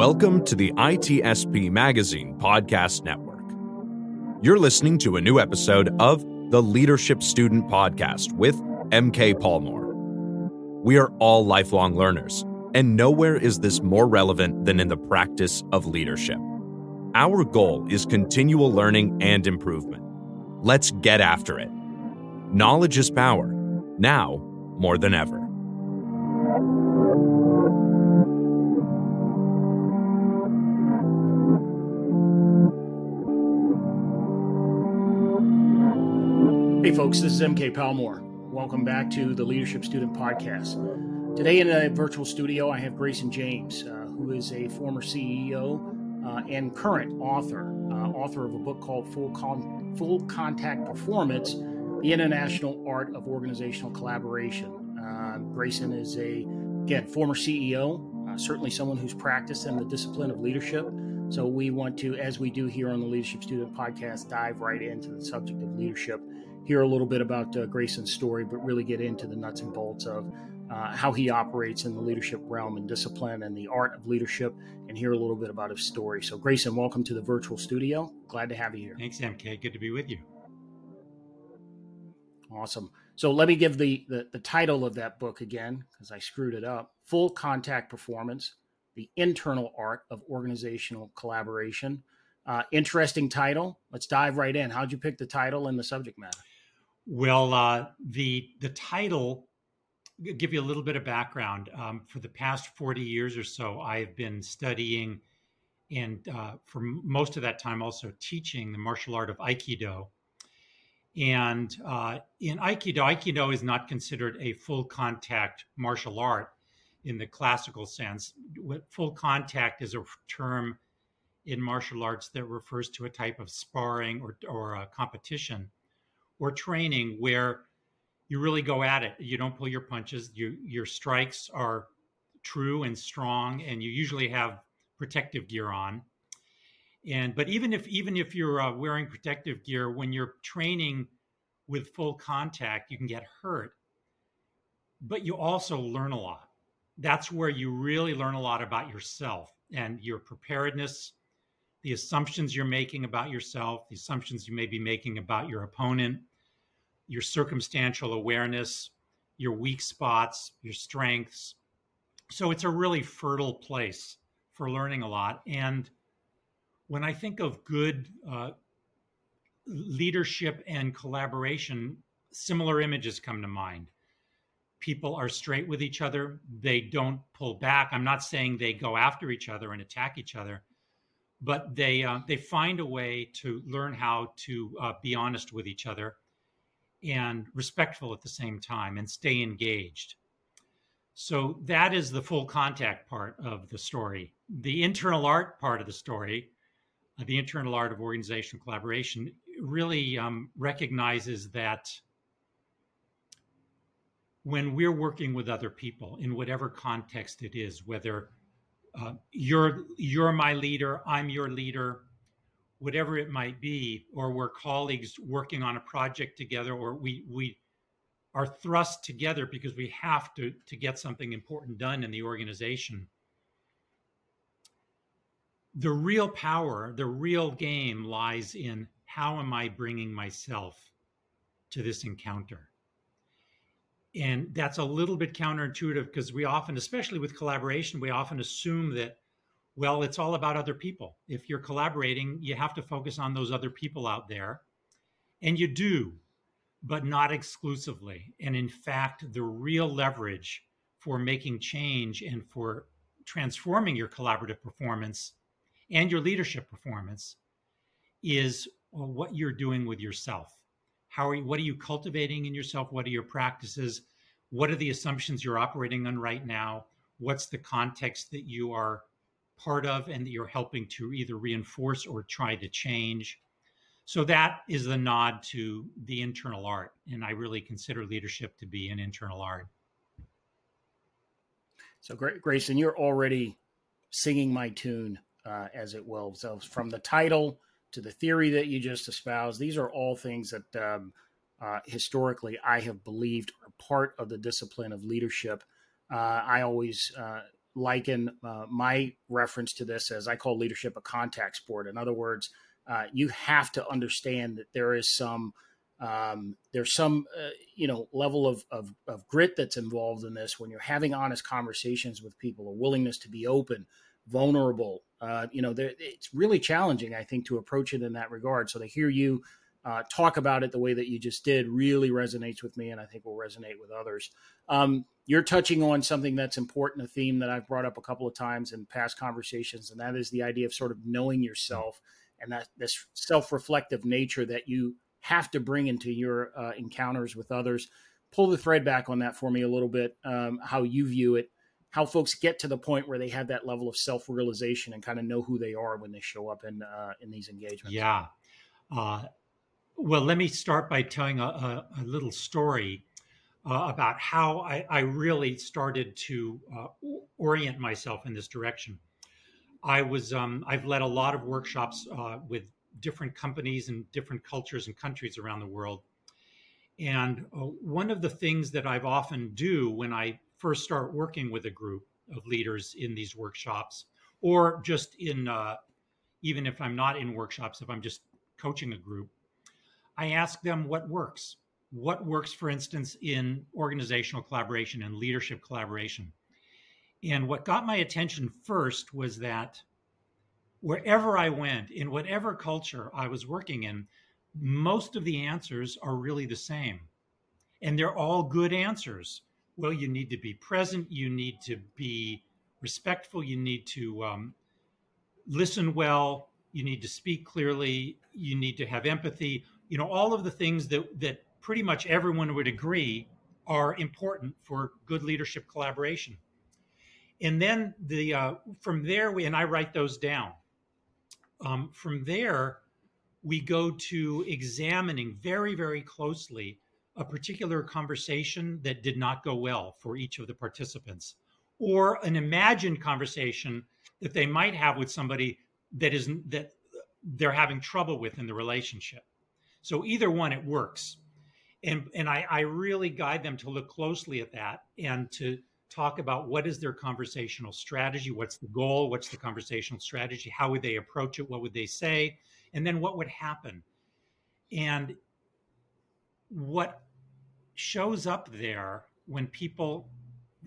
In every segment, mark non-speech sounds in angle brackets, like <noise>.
Welcome to the ITSP Magazine Podcast Network. You're listening to a new episode of the Leadership Student Podcast with MK Palmore. We are all lifelong learners, and nowhere is this more relevant than in the practice of leadership. Our goal is continual learning and improvement. Let's get after it. Knowledge is power, now more than ever. Folks, this is MK Palmore. Welcome back to the Leadership Student Podcast. Today in a virtual studio, I have Grayson James, uh, who is a former CEO uh, and current author, uh, author of a book called Full, Con- Full Contact Performance The International Art of Organizational Collaboration. Uh, Grayson is a, again, former CEO, uh, certainly someone who's practiced in the discipline of leadership. So we want to, as we do here on the Leadership Student Podcast, dive right into the subject of leadership hear a little bit about uh, Grayson's story, but really get into the nuts and bolts of uh, how he operates in the leadership realm and discipline and the art of leadership, and hear a little bit about his story. So, Grayson, welcome to the virtual studio. Glad to have you here. Thanks, MK. Good to be with you. Awesome. So, let me give the, the, the title of that book again, because I screwed it up Full Contact Performance The Internal Art of Organizational Collaboration. Uh, interesting title. Let's dive right in. How'd you pick the title and the subject matter? Well, uh, the the title give you a little bit of background. Um, for the past forty years or so, I've been studying, and uh, for most of that time, also teaching the martial art of Aikido. And uh, in Aikido, Aikido is not considered a full contact martial art in the classical sense. Full contact is a term in martial arts that refers to a type of sparring or, or a competition or training where you really go at it. You don't pull your punches. You, your strikes are true and strong, and you usually have protective gear on. And but even if even if you're uh, wearing protective gear when you're training with full contact, you can get hurt. But you also learn a lot. That's where you really learn a lot about yourself and your preparedness, the assumptions you're making about yourself, the assumptions you may be making about your opponent, your circumstantial awareness, your weak spots, your strengths. So it's a really fertile place for learning a lot. And when I think of good uh, leadership and collaboration, similar images come to mind. People are straight with each other. They don't pull back. I'm not saying they go after each other and attack each other, but they uh, they find a way to learn how to uh, be honest with each other and respectful at the same time and stay engaged. So that is the full contact part of the story. The internal art part of the story, uh, the internal art of organizational collaboration, really um, recognizes that when we're working with other people in whatever context it is, whether uh, you're you're my leader, I'm your leader, whatever it might be, or we're colleagues working on a project together, or we we are thrust together because we have to to get something important done in the organization. The real power, the real game lies in how am I bringing myself to this encounter? And that's a little bit counterintuitive because we often, especially with collaboration, we often assume that well, it's all about other people. If you're collaborating, you have to focus on those other people out there. And you do, but not exclusively. And in fact, the real leverage for making change and for transforming your collaborative performance and your leadership performance is what you're doing with yourself. How are you, what are you cultivating in yourself? What are your practices? What are the assumptions you're operating on right now? What's the context that you are part of and that you're helping to either reinforce or try to change. So that is the nod to the internal art. And I really consider leadership to be an internal art. So, Grayson, you're already singing my tune, uh, as it will. So, from the title to the theory that you just espoused, these are all things that um, uh, historically I have believed are part of the discipline of leadership. Uh, I always uh, liken uh, my reference to this as I call leadership a contact sport. In other words, uh, you have to understand that there is some um, there's some uh, you know level of, of, of grit that's involved in this when you're having honest conversations with people, a willingness to be open, vulnerable. Uh, you know, it's really challenging, I think, to approach it in that regard. So to hear you uh, talk about it the way that you just did really resonates with me, and I think will resonate with others. Um, you're touching on something that's important, a theme that I've brought up a couple of times in past conversations, and that is the idea of sort of knowing yourself and that this self-reflective nature that you have to bring into your uh, encounters with others. Pull the thread back on that for me a little bit, um, how you view it, how folks get to the point where they have that level of self-realization and kind of know who they are when they show up in uh, in these engagements. Yeah. Uh, well, let me start by telling a, a, a little story uh, about how I, I, really started to uh, orient myself in this direction. I was um, I've led a lot of workshops uh, with different companies and different cultures and countries around the world. And uh, one of the things that I've often do when I first start working with a group of leaders in these workshops, or just in uh, even if I'm not in workshops, if I'm just coaching a group, I ask them what works. What works, for instance, in organizational collaboration and leadership collaboration. And what got my attention first was that wherever I went, in whatever culture I was working in, most of the answers are really the same. And they're all good answers. Well, you need to be present, you need to be respectful, you need to um, listen well, you need to speak clearly, you need to have empathy. You know all of the things that that pretty much everyone would agree are important for good leadership collaboration. And then the uh, from there we and i write those down. Um, from there we go to examining very very closely a particular conversation that did not go well for each of the participants or an imagined conversation that they might have with somebody that is that they're having trouble with in the relationship so either one, it works. And, and I, I really guide them to look closely at that and to talk about what is their conversational strategy, what's the goal, what's the conversational strategy, how would they approach it, what would they say, and then what would happen. And what shows up there when people,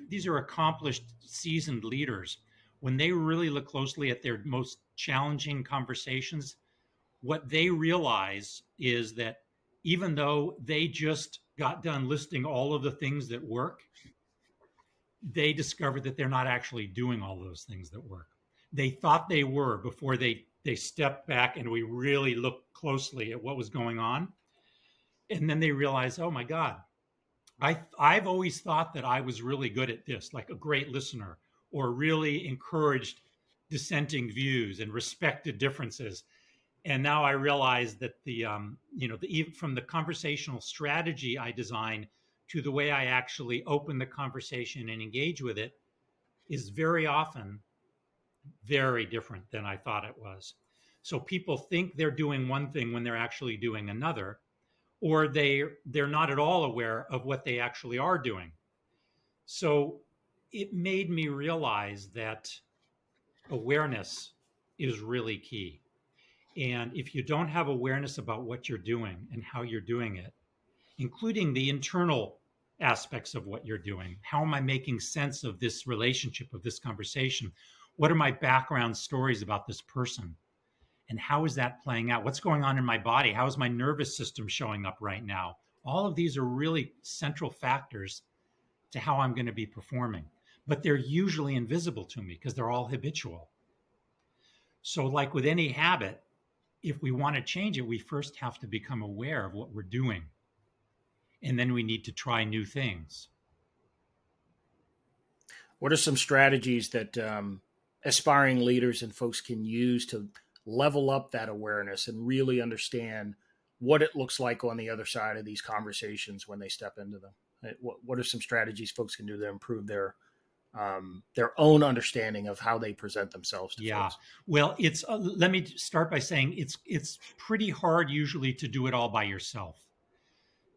these are accomplished, seasoned leaders, when they really look closely at their most challenging conversations, what they realize is that even though they just got done listing all of the things that work, they discovered that they're not actually doing all those things that work. They thought they were before they they stepped back and we really looked closely at what was going on. And then they realized, oh my God, I I've always thought that I was really good at this, like a great listener, or really encouraged dissenting views and respected differences and now I realize that the um, you know the from the conversational strategy I design to the way I actually open the conversation and engage with it is very often very different than I thought it was. So people think they're doing one thing when they're actually doing another, or they they're not at all aware of what they actually are doing. So it made me realize that awareness is really key and if you don't have awareness about what you're doing and how you're doing it, including the internal aspects of what you're doing, how am I making sense of this relationship, of this conversation? What are my background stories about this person? And how is that playing out? What's going on in my body? How is my nervous system showing up right now? All of these are really central factors to how I'm going to be performing, but they're usually invisible to me because they're all habitual. So, like with any habit, if we want to change it, we first have to become aware of what we're doing. And then we need to try new things. What are some strategies that um, aspiring leaders and folks can use to level up that awareness and really understand what it looks like on the other side of these conversations when they step into them? What, what are some strategies folks can do to improve their um, their own understanding of how they present themselves to yeah folks. well it's uh, let me start by saying it's it's pretty hard usually to do it all by yourself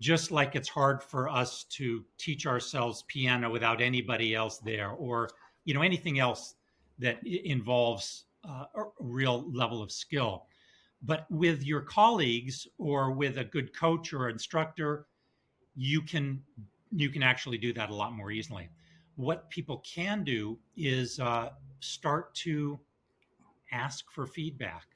just like it's hard for us to teach ourselves piano without anybody else there or you know anything else that involves uh, a real level of skill. But with your colleagues or with a good coach or instructor, you can you can actually do that a lot more easily. What people can do is uh, start to ask for feedback.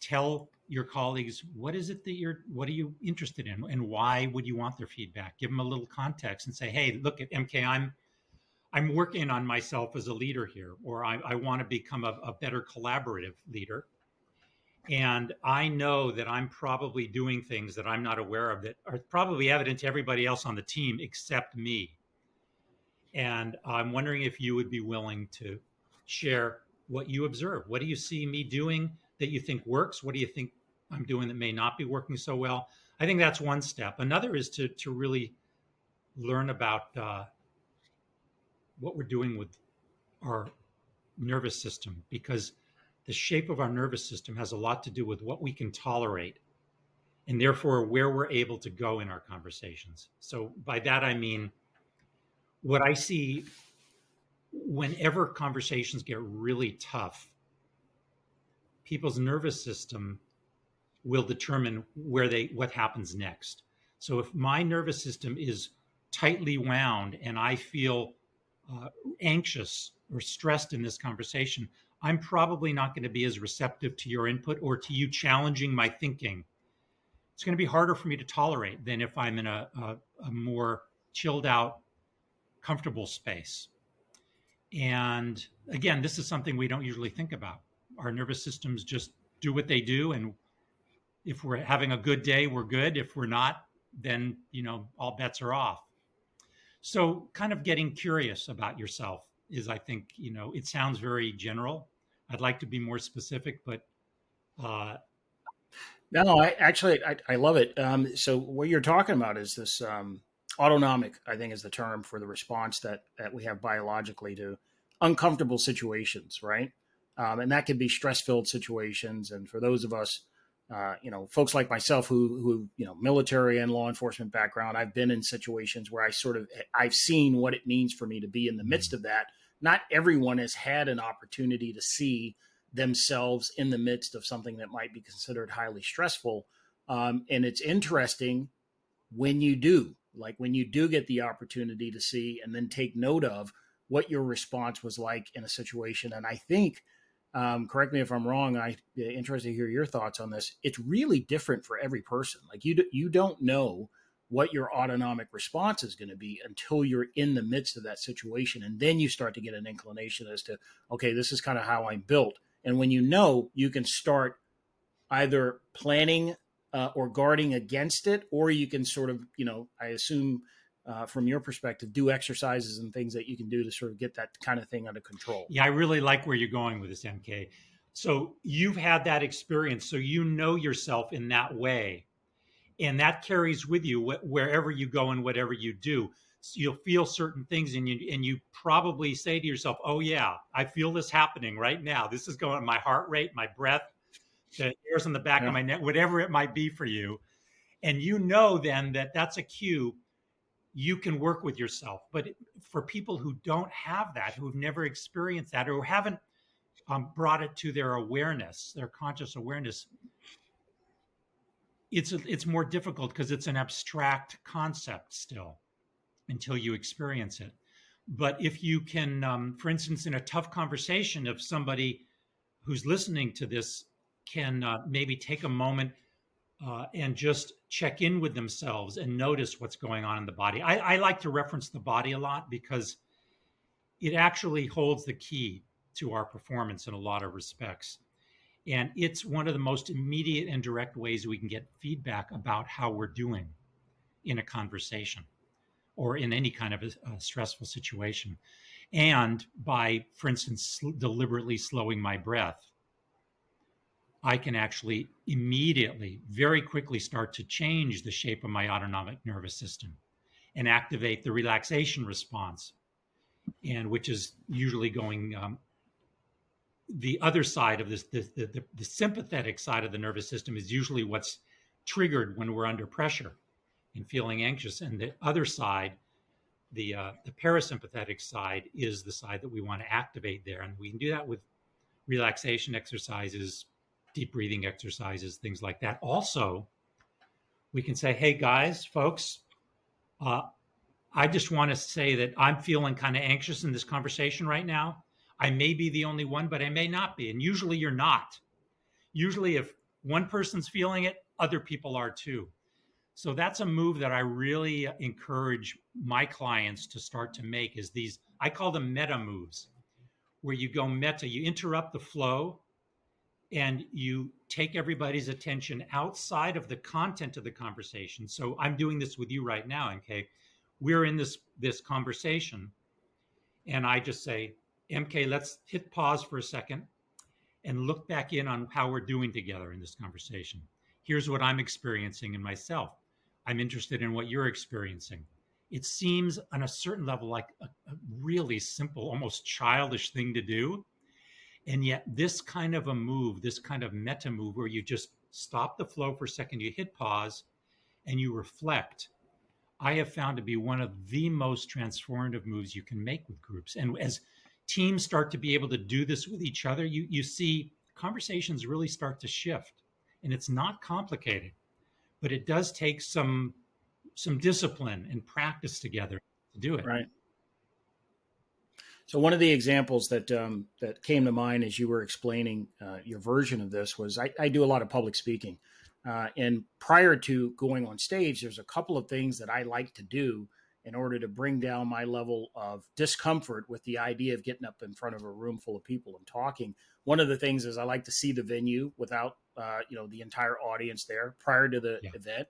Tell your colleagues what is it that you're what are you interested in and why would you want their feedback give them a little context and say hey look at mk i'm i'm working on myself as a leader here or i, I want to become a, a better collaborative leader and i know that i'm probably doing things that i'm not aware of that are probably evident to everybody else on the team except me and i'm wondering if you would be willing to share what you observe what do you see me doing that you think works? What do you think I'm doing that may not be working so well? I think that's one step. Another is to to really learn about uh, what we're doing with our nervous system because the shape of our nervous system has a lot to do with what we can tolerate and therefore where we're able to go in our conversations. So by that I mean what I see whenever conversations get really tough people's nervous system will determine where they what happens next. So if my nervous system is tightly wound and I feel uh, anxious or stressed in this conversation, I'm probably not going to be as receptive to your input or to you challenging my thinking. It's going to be harder for me to tolerate than if I'm in a, a, a more chilled out, comfortable space. And again, this is something we don't usually think about our nervous systems just do what they do and if we're having a good day we're good if we're not then you know all bets are off so kind of getting curious about yourself is i think you know it sounds very general. I'd like to be more specific but uh no i actually i, I love it. Um so what you're talking about is this um autonomic i think is the term for the response that that we have biologically to uncomfortable situations right? Um, and that can be stress filled situations. And for those of us, uh, you know, folks like myself who, who, you know, military and law enforcement background, I've been in situations where I sort of, I've seen what it means for me to be in the mm-hmm. midst of that. Not everyone has had an opportunity to see themselves in the midst of something that might be considered highly stressful. Um, and it's interesting when you do, like when you do get the opportunity to see and then take note of what your response was like in a situation. And I think um, correct me if I'm wrong. I interested to hear your thoughts on this. It's really different for every person. Like you, you don't know what your autonomic response is going to be until you're in the midst of that situation, and then you start to get an inclination as to, okay, this is kind of how I'm built. And when you know, you can start either planning uh, or guarding against it, or you can sort of, you know, I assume uh, from your perspective, do exercises and things that you can do to sort of get that kind of thing under control. Yeah, I really like where you're going with this, MK. So you've had that experience, so you know yourself in that way, and that carries with you wh- wherever you go and whatever you do. So you'll feel certain things, and you and you probably say to yourself, "Oh yeah, I feel this happening right now. This is going. My heart rate, my breath, the hairs on the back yeah. of my neck, whatever it might be for you." And you know then that that's a cue you can work with yourself. But for people who don't have that, who've never experienced that, or who haven't um, brought it to their awareness, their conscious awareness, it's it's more difficult because it's an abstract concept still until you experience it. But if you can, um, for instance, in a tough conversation, if somebody who's listening to this can uh, maybe take a moment uh, and just check in with themselves and notice what's going on in the body. I, I, like to reference the body a lot because it actually holds the key to our performance in a lot of respects. And it's one of the most immediate and direct ways we can get feedback about how we're doing in a conversation or in any kind of a, a stressful situation. And by, for instance, deliberately slowing my breath I can actually immediately, very quickly start to change the shape of my autonomic nervous system and activate the relaxation response, and which is usually going um, the other side of this, the, the, the sympathetic side of the nervous system is usually what's triggered when we're under pressure and feeling anxious. And the other side, the uh, the parasympathetic side is the side that we want to activate there, and we can do that with relaxation exercises, deep breathing exercises, things like that. Also, we can say, "Hey guys, folks, uh, I just want to say that I'm feeling kind of anxious in this conversation right now. I may be the only one, but I may not be, and usually you're not. Usually, if one person's feeling it, other people are too." So that's a move that I really encourage my clients to start to make is these I call them meta moves where you go meta, you interrupt the flow and you take everybody's attention outside of the content of the conversation. So I'm doing this with you right now, MK. We're in this this conversation and I just say, MK, let's hit pause for a second and look back in on how we're doing together in this conversation. Here's what I'm experiencing in myself. I'm interested in what you're experiencing. It seems on a certain level like a, a really simple, almost childish thing to do. And yet, this kind of a move, this kind of meta move where you just stop the flow for a second, you hit pause, and you reflect, I have found to be one of the most transformative moves you can make with groups. And as teams start to be able to do this with each other, you, you see conversations really start to shift. And it's not complicated but it does take some some discipline and practice together to do it. Right. So one of the examples that um, that came to mind as you were explaining uh, your version of this was I, I, do a lot of public speaking, uh, and prior to going on stage, there's a couple of things that I like to do in order to bring down my level of discomfort with the idea of getting up in front of a room full of people and talking. One of the things is I like to see the venue without uh, you know the entire audience there prior to the yeah. event,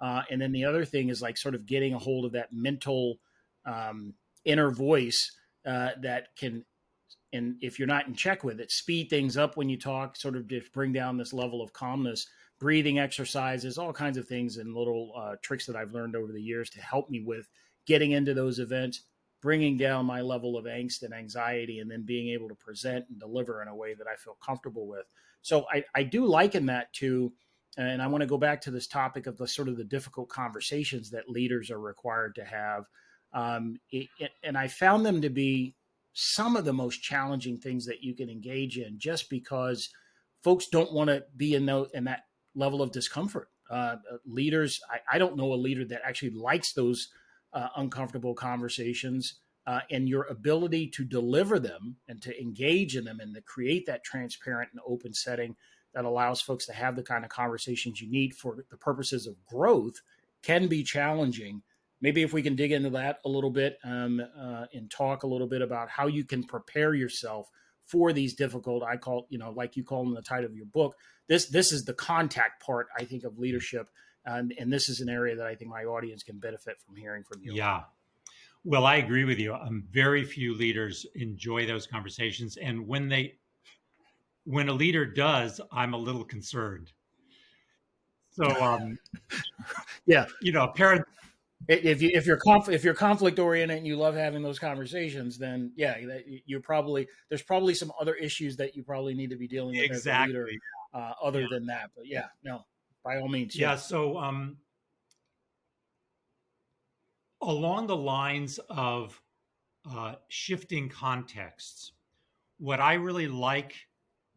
uh, and then the other thing is like sort of getting a hold of that mental um, inner voice uh, that can. And if you're not in check with it, speed things up when you talk, sort of just bring down this level of calmness breathing exercises, all kinds of things and little uh, tricks that I've learned over the years to help me with getting into those events, bringing down my level of angst and anxiety, and then being able to present and deliver in a way that I feel comfortable with. So I, I do liken that to, and I want to go back to this topic of the sort of the difficult conversations that leaders are required to have. Um, it, it, and I found them to be some of the most challenging things that you can engage in just because folks don't want to be in, in that level of discomfort. Uh, leaders, I, I, don't know a leader that actually likes those uh, uncomfortable conversations uh, and your ability to deliver them and to engage in them and to create that transparent and open setting that allows folks to have the kind of conversations you need for the purposes of growth can be challenging. Maybe if we can dig into that a little bit um, uh, and talk a little bit about how you can prepare yourself for these difficult, I call, you know, like you call them the title of your book. This this is the contact part, I think, of leadership and, and this is an area that I think my audience can benefit from hearing from you. Yeah. Well, I agree with you. Um, very few leaders enjoy those conversations, and when they, when a leader does, I'm a little concerned. So, um, <laughs> yeah, you know, parent. If you if you're conf- if you're conflict oriented and you love having those conversations, then yeah, you're probably there's probably some other issues that you probably need to be dealing with exactly. as a leader, uh, other yeah. than that. But yeah, no, by all means. Yeah. yeah so, um, along the lines of uh, shifting contexts, what I really like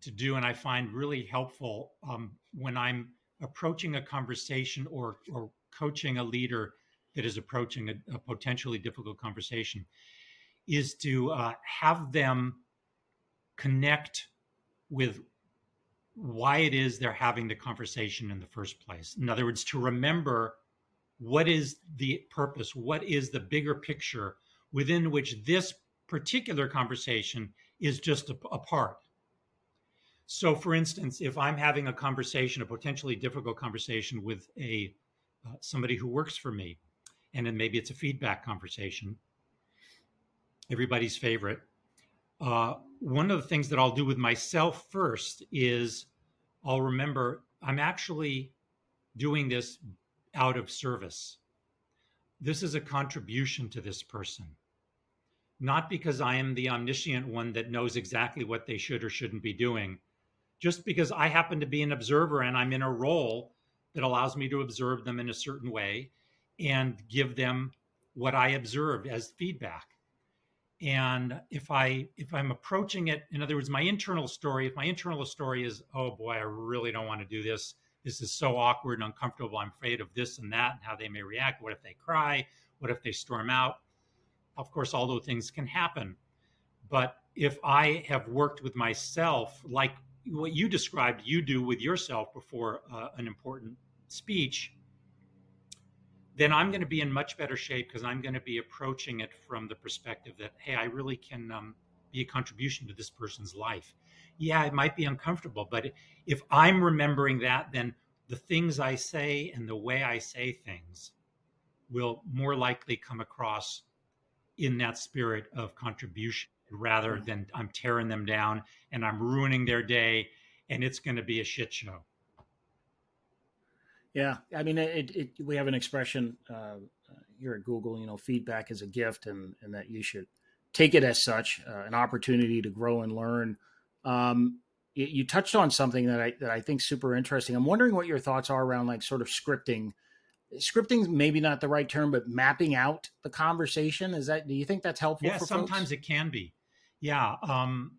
to do and I find really helpful um, when I'm approaching a conversation or, or coaching a leader that is approaching a, a potentially difficult conversation is to uh, have them connect with why it is they're having the conversation in the first place. In other words, to remember what is the purpose, what is the bigger picture within which this particular conversation is just a, a part. So, for instance, if I'm having a conversation, a potentially difficult conversation with a uh, somebody who works for me, and then maybe it's a feedback conversation, everybody's favorite, uh, one of the things that I'll do with myself first is I'll remember I'm actually doing this out of service. This is a contribution to this person, not because I am the omniscient one that knows exactly what they should or shouldn't be doing, just because I happen to be an observer and I'm in a role that allows me to observe them in a certain way and give them what I observe as feedback. And if I if I'm approaching it, in other words, my internal story, if my internal story is, oh boy, I really don't want to do this. This is so awkward and uncomfortable. I'm afraid of this and that and how they may react. What if they cry? What if they storm out? Of course, all those things can happen. But if I have worked with myself, like what you described, you do with yourself before uh, an important speech, then I'm going to be in much better shape because I'm going to be approaching it from the perspective that, hey, I really can um, be a contribution to this person's life. Yeah, it might be uncomfortable, but if I'm remembering that, then the things I say and the way I say things will more likely come across in that spirit of contribution rather mm-hmm. than I'm tearing them down and I'm ruining their day and it's going to be a shit show. Yeah, I mean, it, it we have an expression uh, here at Google. You know, feedback is a gift, and and that you should take it as such, uh, an opportunity to grow and learn. Um, you, you, touched on something that I that I think super interesting. I'm wondering what your thoughts are around like sort of scripting. Scripting maybe not the right term, but mapping out the conversation. Is that? Do you think that's helpful? Yeah, sometimes folks? it can be. Yeah. Um,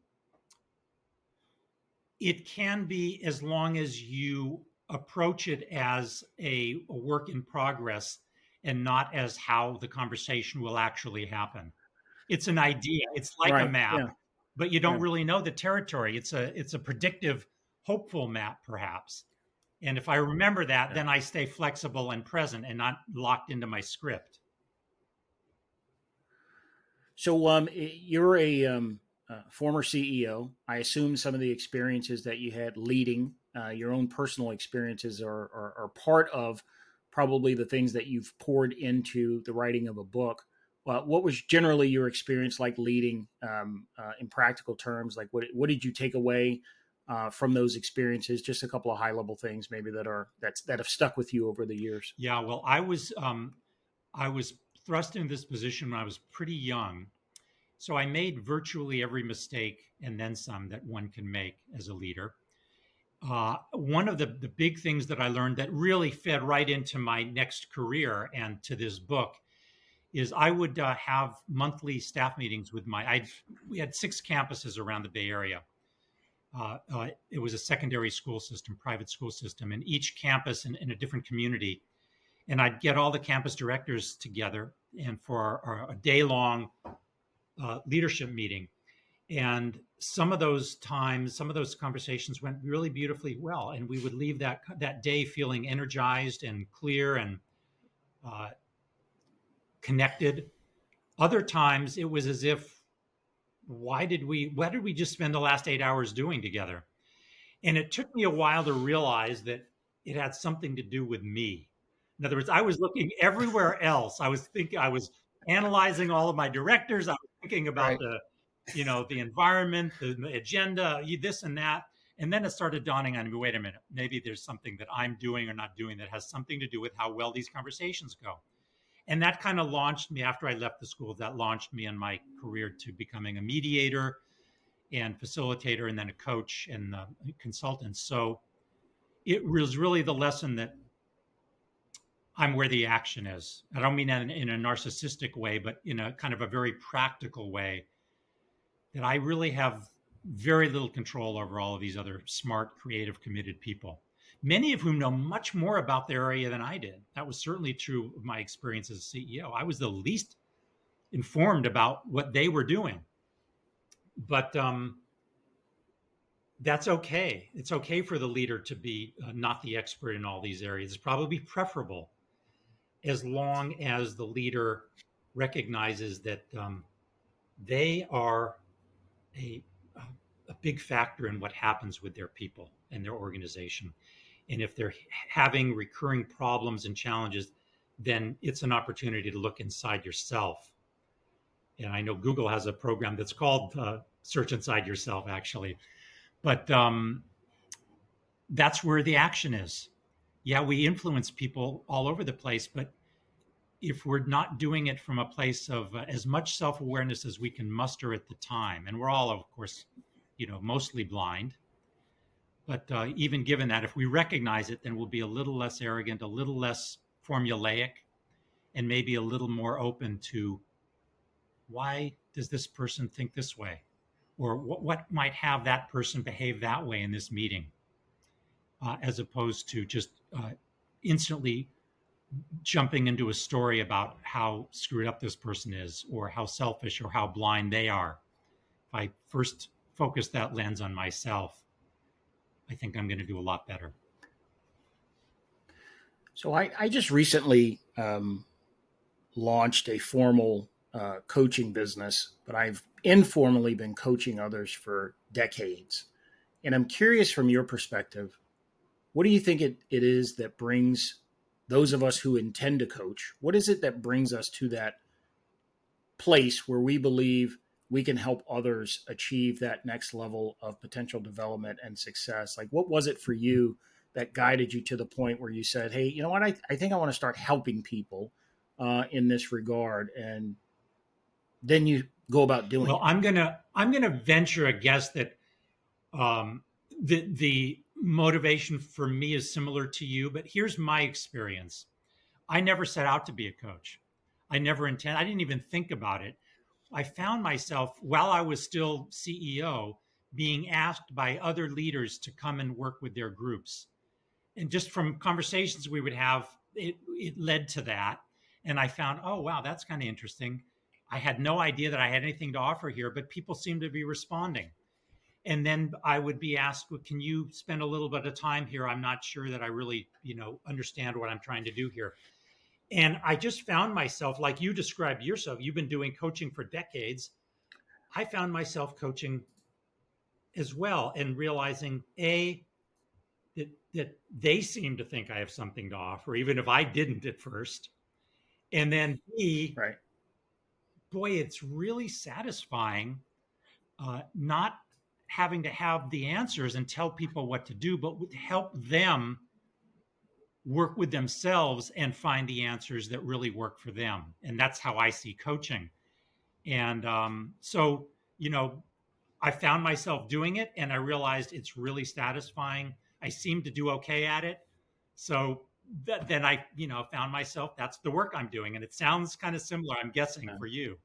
it can be as long as you approach it as a, a, work in progress and not as how the conversation will actually happen. It's an idea. It's like right. a map, yeah. but you don't yeah. really know the territory. It's a it's a predictive, hopeful map, perhaps. And if I remember that, yeah. then I stay flexible and present and not locked into my script. So, um, you're a um, uh, former CEO. I assume some of the experiences that you had leading uh, your own personal experiences are, are, are, part of probably the things that you've poured into the writing of a book. Uh, what was generally your experience like leading um, uh, in practical terms? Like, what what did you take away uh, from those experiences? Just a couple of high level things, maybe that are that's that have stuck with you over the years. Yeah, well, I was um, I was thrust into this position when I was pretty young. So I made virtually every mistake and then some that one can make as a leader. Uh, one of the, the big things that I learned that really fed right into my next career and to this book is I would uh, have monthly staff meetings with my. I we had six campuses around the Bay Area. Uh, uh, it was a secondary school system, private school system, and each campus in, in a different community. And I'd get all the campus directors together and for our, our, a day long uh, leadership meeting. And some of those times, some of those conversations went really beautifully well, and we would leave that that day feeling energized and clear and uh, connected. Other times, it was as if, why did we? What did we just spend the last eight hours doing together? And it took me a while to realize that it had something to do with me. In other words, I was looking everywhere else. I was thinking, I was analyzing all of my directors. I was thinking about right. the you know, the environment, the agenda, this and that. And then it started dawning on me wait a minute, maybe there's something that I'm doing or not doing that has something to do with how well these conversations go. And that kind of launched me after I left the school, that launched me in my career to becoming a mediator and facilitator and then a coach and a uh, consultant. So it was really the lesson that I'm where the action is. I don't mean that in, in a narcissistic way, but in a kind of a very practical way that I really have very little control over all of these other smart, creative, committed people, many of whom know much more about their area than I did. That was certainly true of my experience as a CEO. I was the least informed about what they were doing. But um, that's okay. It's okay for the leader to be uh, not the expert in all these areas. It's probably preferable as long as the leader recognizes that um, they are a, a big factor in what happens with their people and their organization. And if they're having recurring problems and challenges, then it's an opportunity to look inside yourself. And I know Google has a program that's called uh, Search Inside Yourself, actually. But um, that's where the action is. Yeah, we influence people all over the place, but if we're not doing it from a place of uh, as much self-awareness as we can muster at the time and we're all of course you know mostly blind but uh, even given that if we recognize it then we'll be a little less arrogant a little less formulaic and maybe a little more open to why does this person think this way? Or what, what might have that person behave that way in this meeting? Uh, as opposed to just uh, instantly jumping into a story about how screwed up this person is or how selfish or how blind they are. If I first focus that lens on myself, I think I'm going to do a lot better. So I, I just recently um, launched a formal uh, coaching business, but I've informally been coaching others for decades. And I'm curious from your perspective, what do you think it, it is that brings those of us who intend to coach, what is it that brings us to that place where we believe we can help others achieve that next level of potential development and success? Like, what was it for you that guided you to the point where you said, hey, you know what? I, I think I want to start helping people uh, in this regard. And then you go about doing well, it. I'm going to, I'm going to venture a guess that um, the, the motivation for me is similar to you, but here's my experience. I never set out to be a coach. I never intend, I didn't even think about it. I found myself while I was still CEO being asked by other leaders to come and work with their groups. And just from conversations we would have, it, it led to that. And I found, oh, wow, that's kind of interesting. I had no idea that I had anything to offer here, but people seem to be responding and then I would be asked, well, "Can you spend a little bit of time here? I'm not sure that I really, you know, understand what I'm trying to do here." And I just found myself, like you described yourself, you've been doing coaching for decades. I found myself coaching as well, and realizing a that that they seem to think I have something to offer, even if I didn't at first. And then B, right. boy, it's really satisfying. Uh, not having to have the answers and tell people what to do, but help them work with themselves and find the answers that really work for them. And that's how I see coaching. And um, so, you know, I found myself doing it and I realized it's really satisfying. I seem to do okay at it. So th- then I, you know, found myself that's the work I'm doing. And it sounds kind of similar, I'm guessing, yeah. for you.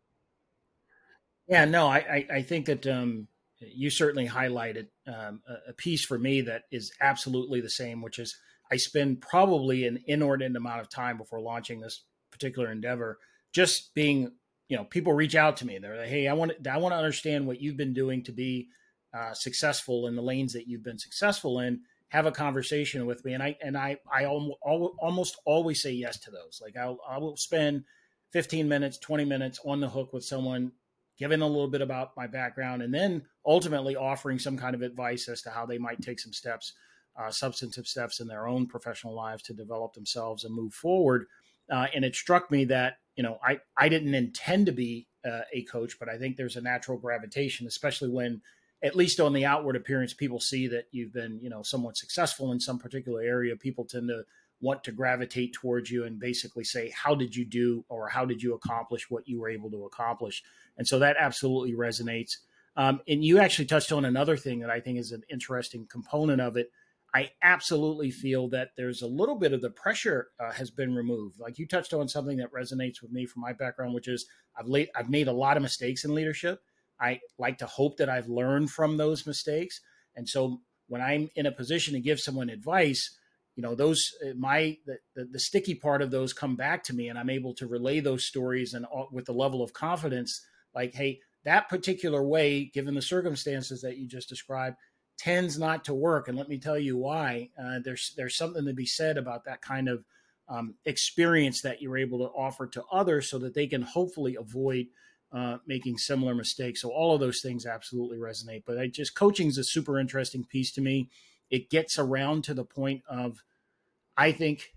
Yeah, no, I, I, I think that um, you certainly highlighted um, a, piece for me that is absolutely the same, which is I spend probably an inordinate amount of time before launching this particular endeavor just being, you know, people reach out to me. They're like, "Hey, I want to, I want to understand what you've been doing to be uh, successful in the lanes that you've been successful in." Have a conversation with me, and I and I I almost always say yes to those. Like I'll I will spend 15 minutes, 20 minutes on the hook with someone giving a little bit about my background, and then ultimately offering some kind of advice as to how they might take some steps, uh, substantive steps in their own professional lives to develop themselves and move forward. Uh, and it struck me that you know I I didn't intend to be uh, a coach, but I think there's a natural gravitation, especially when at least on the outward appearance, people see that you've been, you know, somewhat successful in some particular area. People tend to want to gravitate towards you and basically say, How did you do or how did you accomplish what you were able to accomplish? And so that absolutely resonates. Um, and you actually touched on another thing that I think is an interesting component of it. I absolutely feel that there's a little bit of the pressure uh, has been removed. Like you touched on something that resonates with me from my background, which is I've late, I've made a lot of mistakes in leadership. I like to hope that I've learned from those mistakes. And so when I'm in a position to give someone advice, you know those uh, my the, the, the, sticky part of those come back to me and i'm able to relay those stories and with the level of confidence like hey that particular way given the circumstances that you just described tends not to work. And let me tell you why. Uh, there's there's something to be said about that kind of um, experience that you're able to offer to others so that they can hopefully avoid uh, making similar mistakes. So all of those things absolutely resonate. But i just coaching is a super interesting piece to me. It gets around to the point of I think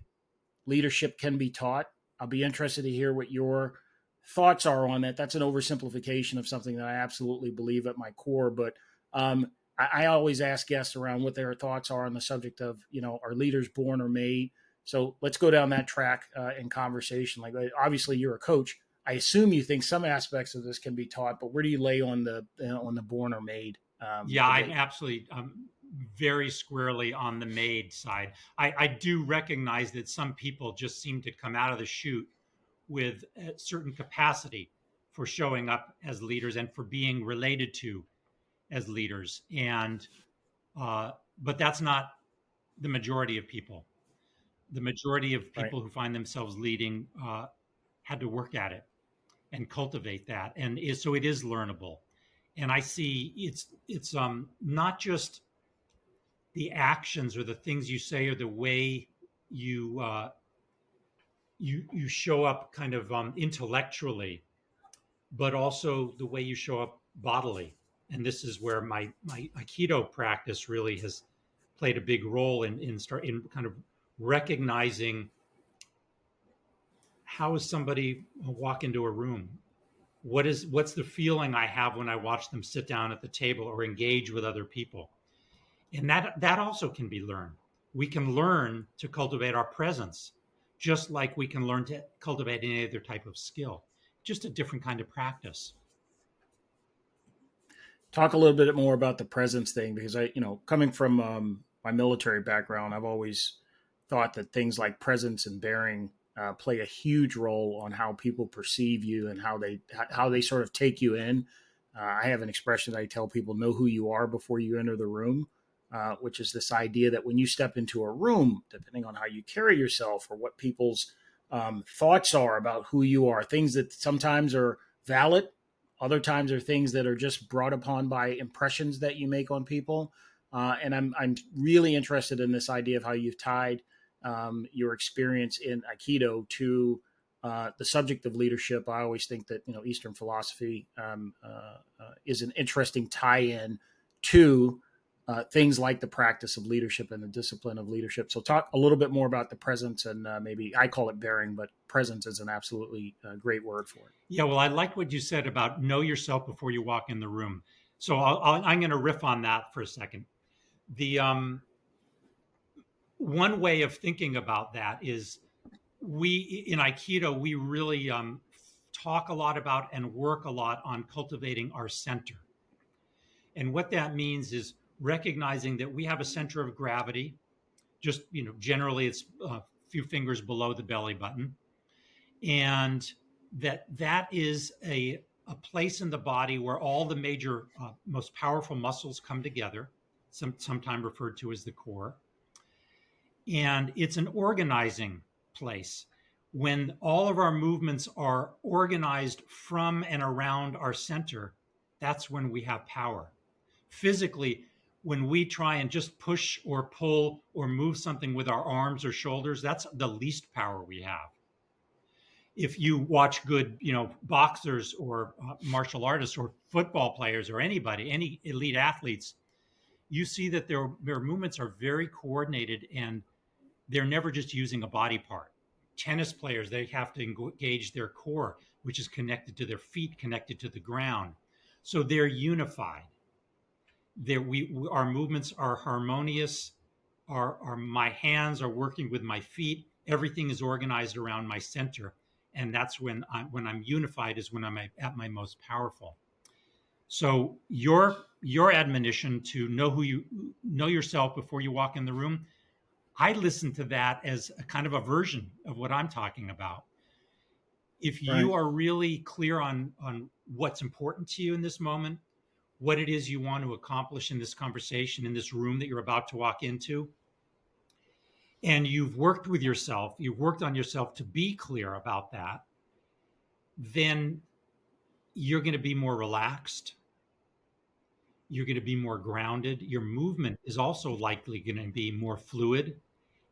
leadership can be taught. I'll be interested to hear what your thoughts are on that. That's an oversimplification of something that I absolutely believe at my core. But um, I, I, always ask guests around what their thoughts are on the subject of, you know, are leaders born or made? So let's go down that track uh, in conversation. Like, obviously, you're a coach. I assume you think some aspects of this can be taught, but where do you lay on the uh, on the born or made? Um, yeah, I absolutely. Um, very squarely on the made side. I, I do recognize that some people just seem to come out of the chute with a certain capacity for showing up as leaders and for being related to as leaders. And uh, but that's not the majority of people. The majority of people right. who find themselves leading uh, had to work at it and cultivate that, and is, so it is learnable. And I see it's it's um, not just the actions or the things you say or the way you uh, you you show up kind of um, intellectually, but also the way you show up bodily. And this is where my my Aikido practice really has played a big role in in start in kind of recognizing how is somebody walk into a room? What is what's the feeling i have when i watch them sit down at the table or engage with other people? And that that also can be learned. We can learn to cultivate our presence just like we can learn to cultivate any other type of skill, just a different kind of practice. Talk a little bit more about the presence thing because I, you know, coming from um, my military background, I've always thought that things like presence and bearing uh, play a huge role on how people perceive you and how they how they sort of take you in. Uh, I have an expression that I tell people: know who you are before you enter the room uh, which is this idea that when you step into a room, depending on how you carry yourself or what people's um, thoughts are about who you are, things that sometimes are valid, other times are things that are just brought upon by impressions that you make on people. Uh, and I'm I'm really interested in this idea of how you've tied um, your experience in Aikido to uh, the subject of leadership. I always think that you know Eastern philosophy um, uh, uh is an interesting tie-in to uh, things like the practice of leadership and the discipline of leadership. So, talk a little bit more about the presence and uh, maybe I call it bearing, but presence is an absolutely uh, great word for it. Yeah, well, I like what you said about know yourself before you walk in the room. So, i am going to riff on that for a second. The um, one way of thinking about that is we in Aikido we really um, talk a lot about and work a lot on cultivating our center. And what that means is recognizing that we have a center of gravity. Just, you know, generally it's a few fingers below the belly button. And that that is a, a place in the body where all the major, uh, most powerful muscles come together, some, sometimes referred to as the core. And it's an organizing place. When all of our movements are organized from and around our center, that's when we have power. Physically, when we try and just push or pull or move something with our arms or shoulders, that's the least power we have. If you watch good, you know, boxers or uh, martial artists or football players or anybody, any elite athletes, you see that their their movements are very coordinated and they're never just using a body part. Tennis players, they have to engage their core, which is connected to their feet, connected to the ground. So they're unified there we, we our movements are harmonious our, our my hands are working with my feet everything is organized around my center. And that's when i when i'm unified is when i'm at my most powerful. So your your admonition to know who you know yourself before you walk in the room i listen to that as a kind of a version of what i'm talking about. If you right. are really clear on on what's important to you in this moment what it is you want to accomplish in this conversation, in this room that you're about to walk into. And you've worked with yourself, you've worked on yourself to be clear about that, then you're going to be more relaxed. You're going to be more grounded. Your movement is also likely going to be more fluid.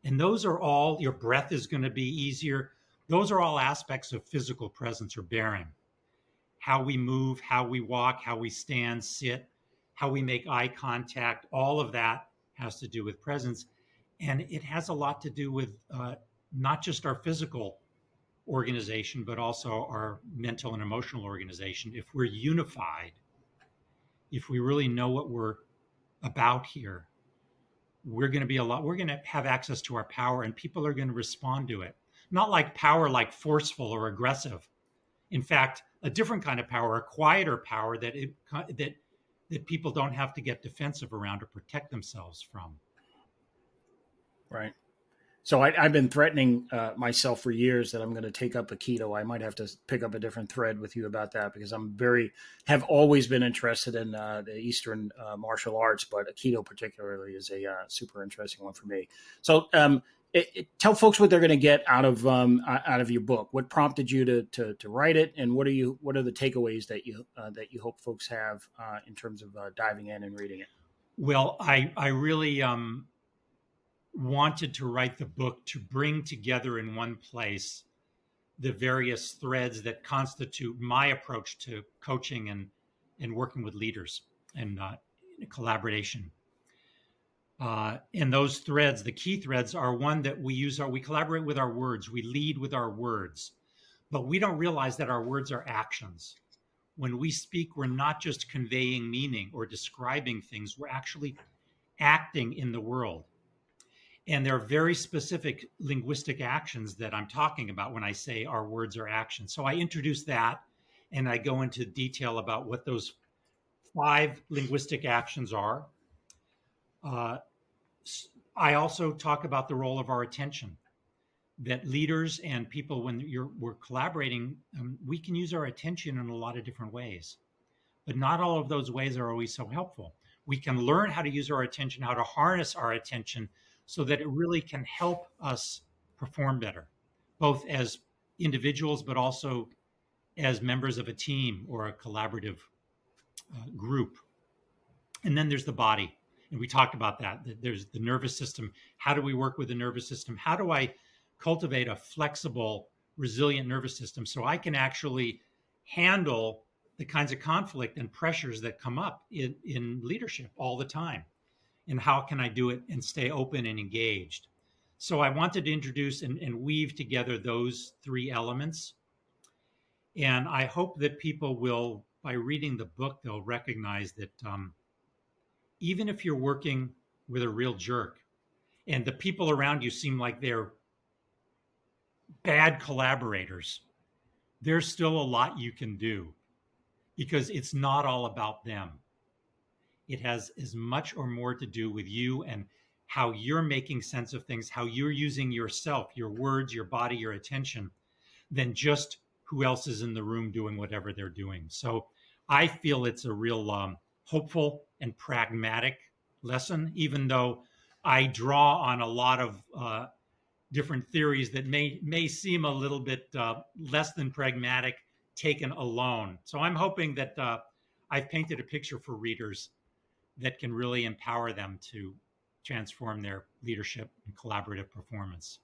And those are all, your breath is going to be easier. Those are all aspects of physical presence or bearing how we move, how we walk, how we stand, sit, how we make eye contact, all of that has to do with presence. And it has a lot to do with uh, not just our physical organization, but also our mental and emotional organization. If we're unified, if we really know what we're about here, we're going to be a lot, we're going to have access to our power and people are going to respond to it. Not like power, like forceful or aggressive. In fact, a different kind of power, a quieter power that it, that that people don't have to get defensive around or protect themselves from. Right. So I, have been threatening uh, myself for years that I'm going to take up Aikido. I might have to pick up a different thread with you about that because I'm very have always been interested in uh, the Eastern uh, martial arts, but Aikido particularly is a uh, super interesting one for me. So um, it, it, tell folks what they're going to get out of um, out of your book. What prompted you to, to, to write it, and what are you what are the takeaways that you uh, that you hope folks have uh, in terms of uh, diving in and reading it? Well, I I really um, wanted to write the book to bring together in one place the various threads that constitute my approach to coaching and and working with leaders and uh, collaboration. Uh, and those threads, the key threads, are one that we use our we collaborate with our words, we lead with our words, but we don't realize that our words are actions. When we speak, we're not just conveying meaning or describing things, we're actually acting in the world. And there are very specific linguistic actions that I'm talking about when I say our words are actions. So I introduce that and I go into detail about what those five linguistic actions are. Uh, I also talk about the role of our attention. That leaders and people, when you're we're collaborating, um, we can use our attention in a lot of different ways, but not all of those ways are always so helpful. We can learn how to use our attention, how to harness our attention, so that it really can help us perform better, both as individuals, but also as members of a team or a collaborative uh, group. And then there's the body and we talked about that. There's the nervous system. How do we work with the nervous system? How do I cultivate a flexible, resilient nervous system so I can actually handle the kinds of conflict and pressures that come up in, in leadership all the time? And how can I do it and stay open and engaged? So I wanted to introduce and, and weave together those three elements. And I hope that people will, by reading the book, they'll recognize that um, even if you're working with a real jerk and the people around you seem like they're bad collaborators, there's still a lot you can do because it's not all about them. It has as much or more to do with you and how you're making sense of things, how you're using yourself, your words, your body, your attention, than just who else is in the room doing whatever they're doing. So I feel it's a real um, hopeful and pragmatic lesson, even though I draw on a lot of uh, different theories that may may seem a little bit uh, less than pragmatic taken alone. So I'm hoping that uh, I've painted a picture for readers that can really empower them to transform their leadership and collaborative performance.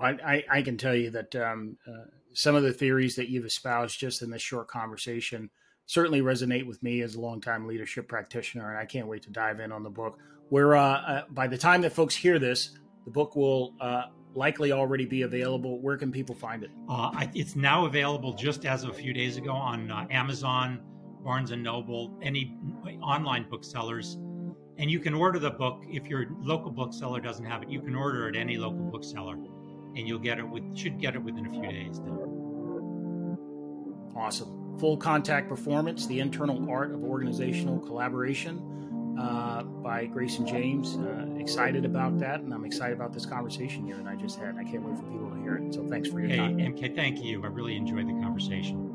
I, I, can tell you that um, uh, some of the theories that you've espoused just in this short conversation certainly resonate with me as a longtime leadership practitioner, and I can't wait to dive in on the book. Where uh, uh, by the time that folks hear this, the book will uh, likely already be available. Where can people find it? Uh, it's now available just as of a few days ago on uh, Amazon, Barnes and Noble, any online booksellers. And you can order the book if your local bookseller doesn't have it. You can order it at any local bookseller, and you'll get it with should get it within a few days. Then. Awesome. Full Contact Performance The Internal Art of Organizational Collaboration uh, by Grayson James. Uh, excited about that, and I'm excited about this conversation you and I just had. I can't wait for people to hear it. So thanks for your hey, time. MK, thank you. I really enjoyed the conversation.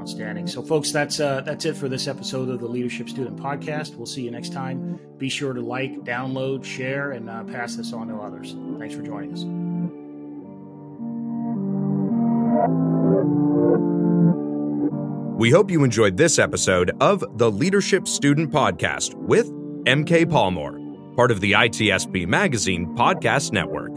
Outstanding. So, folks, that's uh, that's it for this episode of the Leadership Student Podcast. We'll see you next time. Be sure to like, download, share, and uh, pass this on to others. Thanks for joining us. We hope you enjoyed this episode of the Leadership Student Podcast with MK Palmore, part of the ITSP Magazine Podcast Network.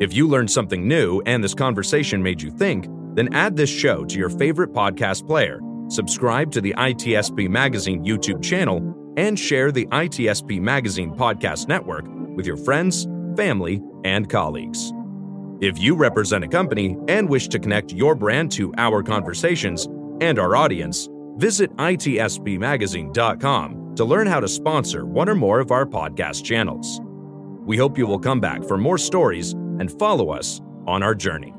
If you learned something new and this conversation made you think, then add this show to your favorite podcast player, subscribe to the ITSP Magazine YouTube channel, and share the ITSP Magazine Podcast Network with your friends, family, and colleagues. If you represent a company and wish to connect your brand to our conversations and our audience, visit itspmagazine.com to learn how to sponsor one or more of our podcast channels. We hope you will come back for more stories and follow us on our journey.